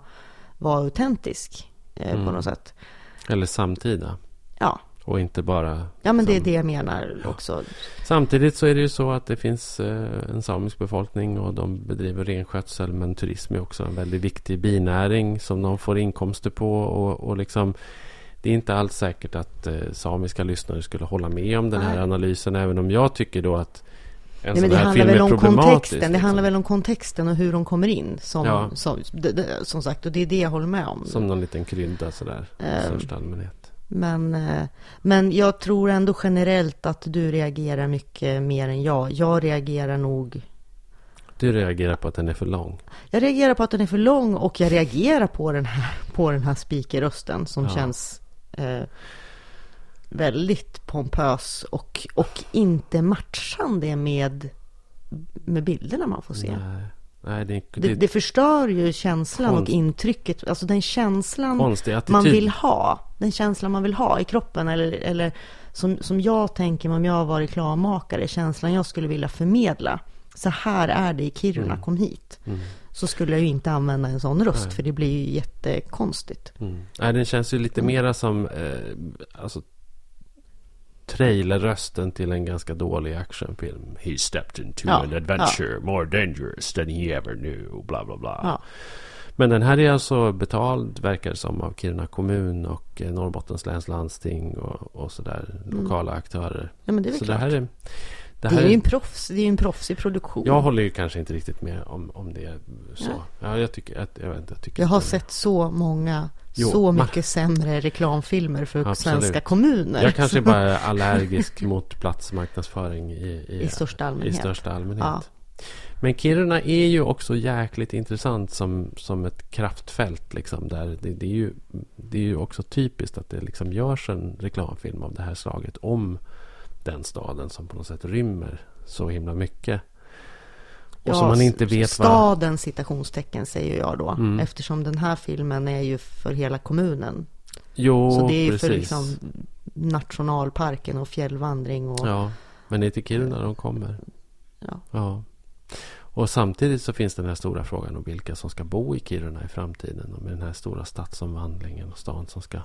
vara autentisk eh, mm. på något sätt.
Eller samtida.
Ja.
Och inte bara...
Ja, men det är det jag menar också.
Samtidigt så är det ju så att det finns eh, en samisk befolkning och de bedriver renskötsel. Men turism är också en väldigt viktig binäring som de får inkomster på. Och, och liksom, det är inte alls säkert att eh, samiska lyssnare skulle hålla med om den här analysen. Även om jag tycker då att en Nej, men det handlar väl om
kontexten. Det liksom. handlar väl om kontexten och hur de kommer in. Som, ja. som, som, sagt, och det är det jag håller med om.
Som någon liten krydda sådär. I största allmänhet.
Men, eh, men jag tror ändå generellt att du reagerar mycket mer än jag. Jag reagerar nog...
Du reagerar på att den är för lång?
Jag reagerar på att den är för lång och jag reagerar på den här, på den här speakerrösten som ja. känns eh, väldigt pompös och, och inte matchande med, med bilderna man får se. Nej. Nej, det, det, det, förstör ju känslan konst, och intrycket, alltså den känslan man vill ha. Den känslan man vill ha i kroppen eller, eller som, som jag tänker om jag var reklammakare, känslan jag skulle vilja förmedla. Så här är det i Kiruna, mm. kom hit. Mm. Så skulle jag ju inte använda en sån röst, Nej. för det blir ju jättekonstigt.
Mm. Nej, den känns ju lite mera som eh, alltså, trailerrösten till en ganska dålig actionfilm. He stepped into ja, an adventure ja. more dangerous than he ever knew. Bla bla bla. Ja. Men den här är alltså betald, verkar det som, av Kiruna kommun och eh, Norrbottens läns landsting och, och sådär. Mm. Lokala aktörer.
Ja, men det är väl
Så
klart.
Det, här är,
det, här det är ju en, proffs, det är en proffsig produktion.
Jag håller ju kanske inte riktigt med om, om det så. Ja. ja jag, tycker, jag, jag, vet inte, jag, tycker
jag har sett så många Jo, så mycket man... sämre reklamfilmer för Absolut. svenska kommuner.
Jag kanske bara är allergisk mot platsmarknadsföring i, i,
I största allmänhet.
I största allmänhet. Ja. Men Kiruna är ju också jäkligt intressant som, som ett kraftfält. Liksom, där det, det, är ju, det är ju också typiskt att det liksom görs en reklamfilm av det här slaget om den staden som på något sätt rymmer så himla mycket.
Och ja, som man inte vet staden vad... citationstecken säger jag då. Mm. Eftersom den här filmen är ju för hela kommunen.
Jo,
Så det är
ju precis.
för liksom nationalparken och fjällvandring. Och...
Ja, men det är till Kiruna de kommer.
Ja.
ja. Och samtidigt så finns den här stora frågan om vilka som ska bo i Kiruna i framtiden. Och med den här stora stadsomvandlingen och stan som ska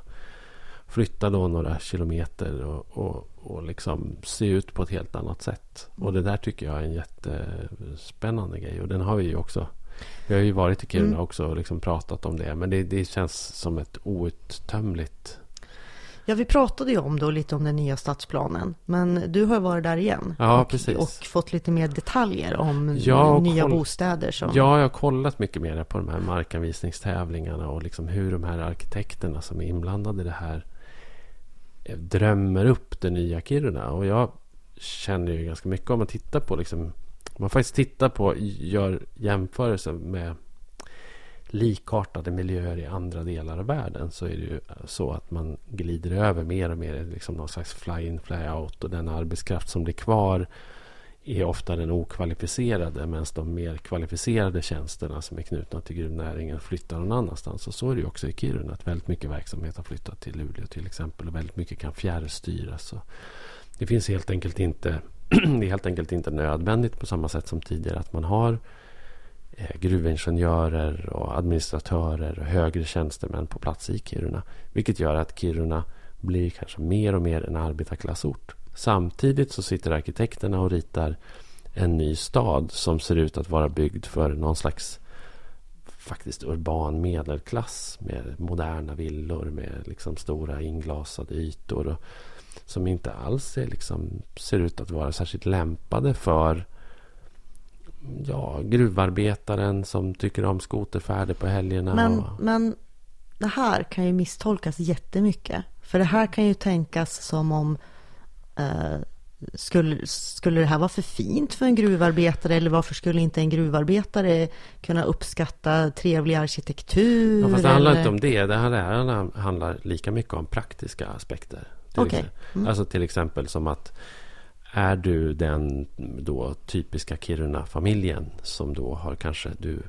flytta då några kilometer och, och, och liksom se ut på ett helt annat sätt. Och det där tycker jag är en jättespännande grej. Och den har vi ju också. Vi har ju varit i Kiruna mm. också och liksom pratat om det. Men det, det känns som ett outtömligt
Ja, vi pratade ju om då lite om den nya stadsplanen. Men du har varit där igen.
Ja,
och. Och fått lite mer detaljer om ja, nya koll... bostäder. Som...
Ja, jag har kollat mycket mer på de här markanvisningstävlingarna och liksom hur de här arkitekterna som är inblandade i det här Eh, drömmer upp det nya Kiruna. Och jag känner ju ganska mycket om man tittar på liksom, om man faktiskt tittar på, gör jämförelser med likartade miljöer i andra delar av världen så är det ju så att man glider över mer och mer liksom någon slags fly-in, fly-out och den arbetskraft som blir kvar är ofta den okvalificerade medan de mer kvalificerade tjänsterna som är knutna till gruvnäringen flyttar någon annanstans. Och så är det också i Kiruna att väldigt mycket verksamhet har flyttat till Luleå till exempel och väldigt mycket kan fjärrstyras. det finns helt enkelt inte det är helt enkelt inte nödvändigt på samma sätt som tidigare att man har eh, gruvingenjörer och administratörer och högre tjänstemän på plats i Kiruna. Vilket gör att Kiruna blir kanske mer och mer en arbetarklassort. Samtidigt så sitter arkitekterna och ritar en ny stad som ser ut att vara byggd för någon slags faktiskt urban medelklass med moderna villor med liksom stora inglasade ytor. Och, som inte alls är liksom, ser ut att vara särskilt lämpade för ja, gruvarbetaren som tycker om skoterfärder på helgerna.
Men,
och...
men det här kan ju misstolkas jättemycket. För det här kan ju tänkas som om skulle, skulle det här vara för fint för en gruvarbetare eller varför skulle inte en gruvarbetare kunna uppskatta trevlig arkitektur?
Ja, fast det handlar
eller...
inte om det. Det här handlar lika mycket om praktiska aspekter. Till
Okej. Mm.
Alltså till exempel som att är du den då typiska Kiruna-familjen som då har kanske du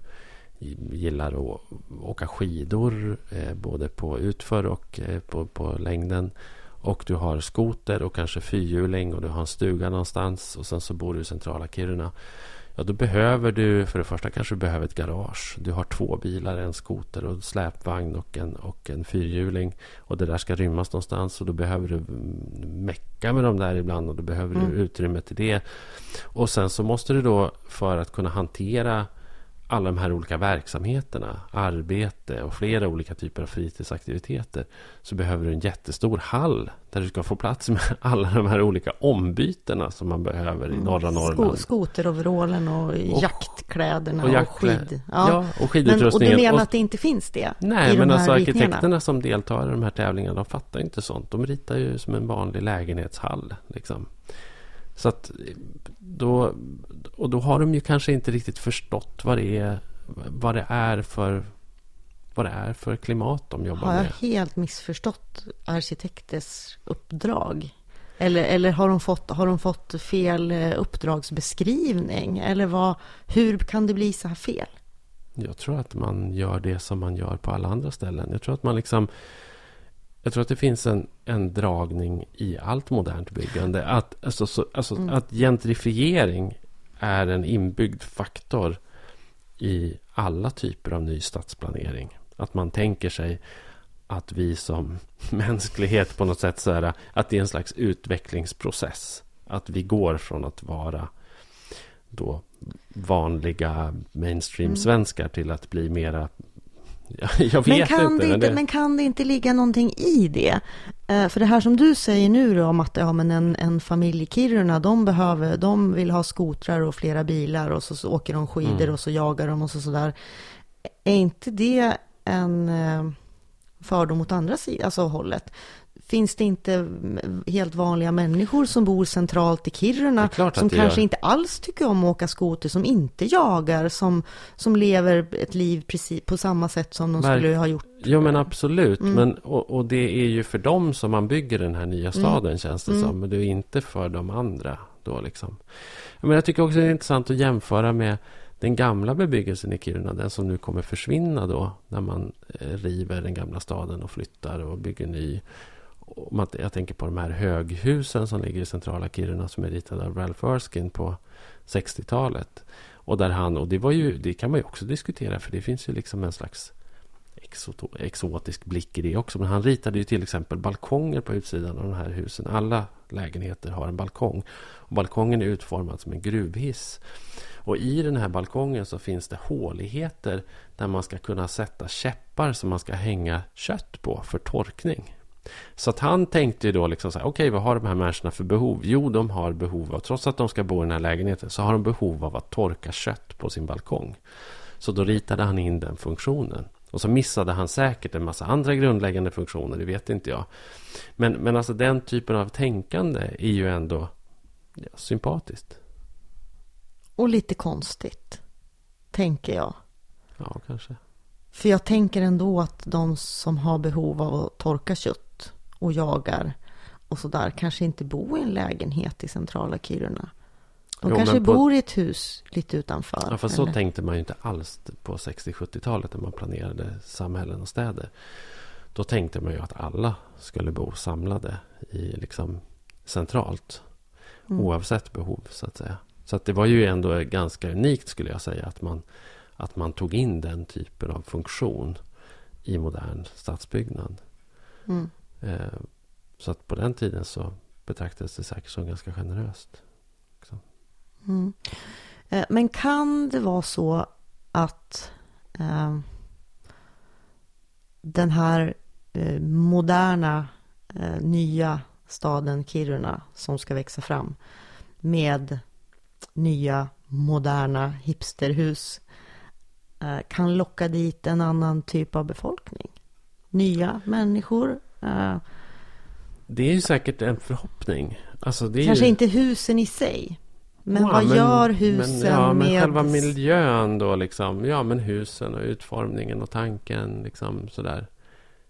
gillar att åka skidor eh, både på utför och eh, på, på längden. Och du har skoter och kanske fyrhjuling och du har en stuga någonstans och sen så bor du i centrala Kiruna. Ja, då behöver du, för det första kanske du behöver ett garage. Du har två bilar, en skoter och släpvagn och en, och en fyrhjuling. Och det där ska rymmas någonstans och då behöver du mecka med dem där ibland och då behöver
Mm.
du utrymme till det. Och sen så måste du då, för att kunna hantera alla de här olika verksamheterna, arbete och flera olika typer av fritidsaktiviteter, så behöver du en jättestor hall där du ska få plats med alla de här olika ombytena som man behöver i norra
Mm. Sko,
Norrland.
skoteroverallen och,
Och-
jaktkläderna
och
och,
jaktkläder.
skid.
Ja, och
Men, och
skidutrustningen.
du menar
Och-
att det inte finns det?
Nej, men
de
alltså
ritningarna?
arkitekterna som deltar i de här tävlingarna, de fattar inte sånt. De ritar ju som en vanlig lägenhetshall. Liksom. Så att då, och då har de ju kanske inte riktigt förstått vad det är, vad det är för vad det är för klimat de jobbar
Har jag
med.
helt missförstått arkitekters uppdrag? Eller, eller har, de fått, har de fått fel eh, uppdragsbeskrivning? Eller vad, hur kan det bli så här fel?
Jag tror att man gör det som man gör på alla andra ställen. Jag tror att man liksom jag tror att det finns en, en dragning i allt modernt byggande. Att, alltså, så, alltså,
Mm.
att gentrifiering är en inbyggd faktor i alla typer av ny stadsplanering. Att man tänker sig att vi som mänsklighet på något sätt så är det, att det är en slags utvecklingsprocess. Att vi går från att vara då vanliga mainstream-svenskar till att bli mera jag, vet
Men kan,
inte.
det inte, men kan det inte ligga någonting i det? Eh, för det här som du säger nu då, om att ja, men en, en familj i Kiruna, de, behöver, de vill ha skotrar och flera bilar och så, så åker de skidor
Mm.
och så jagar de och så sådär. Är inte det en eh, fördom mot andra sidan, alltså hållet? Finns det inte mm, helt vanliga människor som bor centralt i Kiruna som kanske
gör.
inte alls tycker om att åka skoter, som inte jagar, som, som lever ett liv precis på samma sätt som de
Verk-
skulle ha gjort?
Jo men absolut.
Mm.
Men, och, och det är ju för dem som man bygger den här nya staden känns det
Mm.
som. Men det är inte för de andra. Då liksom. Men jag tycker också det är intressant att jämföra med den gamla bebyggelsen i Kiruna. Den som nu kommer försvinna då. När man eh, river den gamla staden och flyttar och bygger ny. Man, jag tänker på de här höghusen som ligger i centrala Kiruna. Som är ritade av Ralph Erskine på 60-talet. Och där han, och det var ju, det kan man ju också diskutera. För det finns ju liksom en slags exoto- exotisk blick i det också. Men han ritade ju till exempel balkonger på utsidan av de här husen. Alla lägenheter har en balkong. Och balkongen är utformad som en gruvhiss. Och i den här balkongen så finns det håligheter där man ska kunna sätta käppar som man ska hänga kött på för torkning. Så att han tänkte ju då liksom så här, okej vad har de här människorna för behov? Jo, de har behov av, trots att de ska bo i den här lägenheten, så har de behov av att torka kött på sin balkong. Så då ritade han in den funktionen. Och så missade han säkert en massa andra grundläggande funktioner, det vet inte jag. Men, men alltså den typen av tänkande är ju ändå ja, sympatiskt.
Och lite konstigt, tänker jag.
Ja, kanske.
För jag tänker ändå att de som har behov av att torka kött och jagar och sådär kanske inte bor i en lägenhet i centrala Kiruna. De
Jo,
kanske
på-
bor i ett hus lite utanför.
Ja, fast så tänkte man ju inte alls på 60-70-talet när man planerade samhällen och städer. Då tänkte man ju att alla skulle bo samlade i liksom centralt.
Mm.
Oavsett behov så att säga. Så att det var ju ändå ganska unikt skulle jag säga att man, att man tog in den typen av funktion i modern stadsbyggnad.
Mm.
Eh, så att på den tiden så betraktades det säkert som ganska generöst.
Eh, Men kan det vara så att eh, den här eh, moderna eh, nya staden Kiruna som ska växa fram med nya moderna hipsterhus kan locka dit en annan typ av befolkning? Nya människor? Eh,
Det är ju säkert en förhoppning. Alltså
kanske
ju...
inte husen i sig. Men
Ja,
vad gör husen
men, ja, men
med...
själva miljön då liksom. Ja, men husen och utformningen och tanken liksom sådär.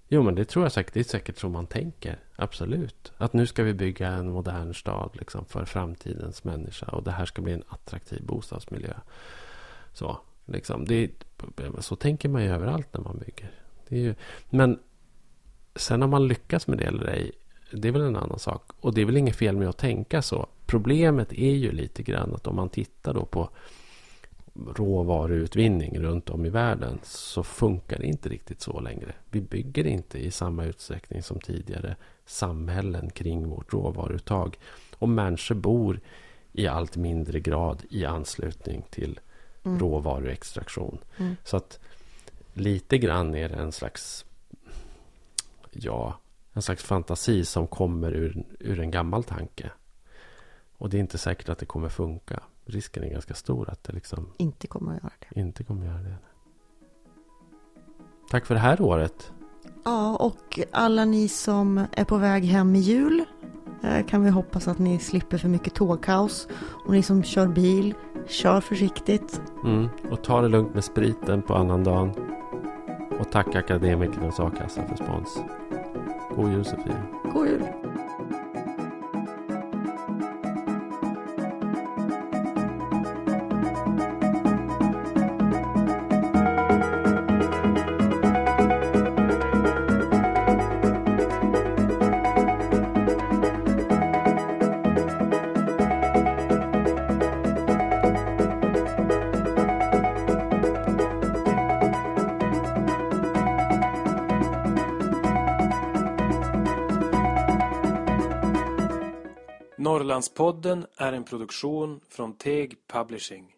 Jo, men det tror jag säkert. Det är säkert så man tänker. Absolut. Att nu ska vi bygga en modern stad liksom för framtidens människa. Och det här ska bli en attraktiv bostadsmiljö. Så, liksom. Det är, så tänker man ju överallt när man bygger. Det är ju, men sen om man lyckas med det eller ej. Det är väl en annan sak. Och det är väl inget fel med att tänka så. Problemet är ju lite grann att om man tittar då på råvaruutvinning runt om i världen så funkar det inte riktigt så längre. Vi bygger inte i samma utsträckning som tidigare samhällen kring vårt råvaruuttag. Och människor bor i allt mindre grad i anslutning till råvaruextraktion.
Mm.
Så att lite grann är det en slags ja, en slags fantasi som kommer ur, ur en gammal tanke. Och det är inte säkert att det kommer funka. Risken är ganska stor att det liksom
Inte kommer att göra det.
inte kommer göra det. Tack för det här året.
Ja, och alla ni som är på väg hem i jul kan vi hoppas att ni slipper för mycket tågkaos. Och ni som kör bil, kör försiktigt.
Mm. Och ta det lugnt med spriten på annandagen. Och tack Akademikernas a-kassa för spons. God jul Sofia.
God jul!
Norrlandspodden är en produktion från Teg Publishing.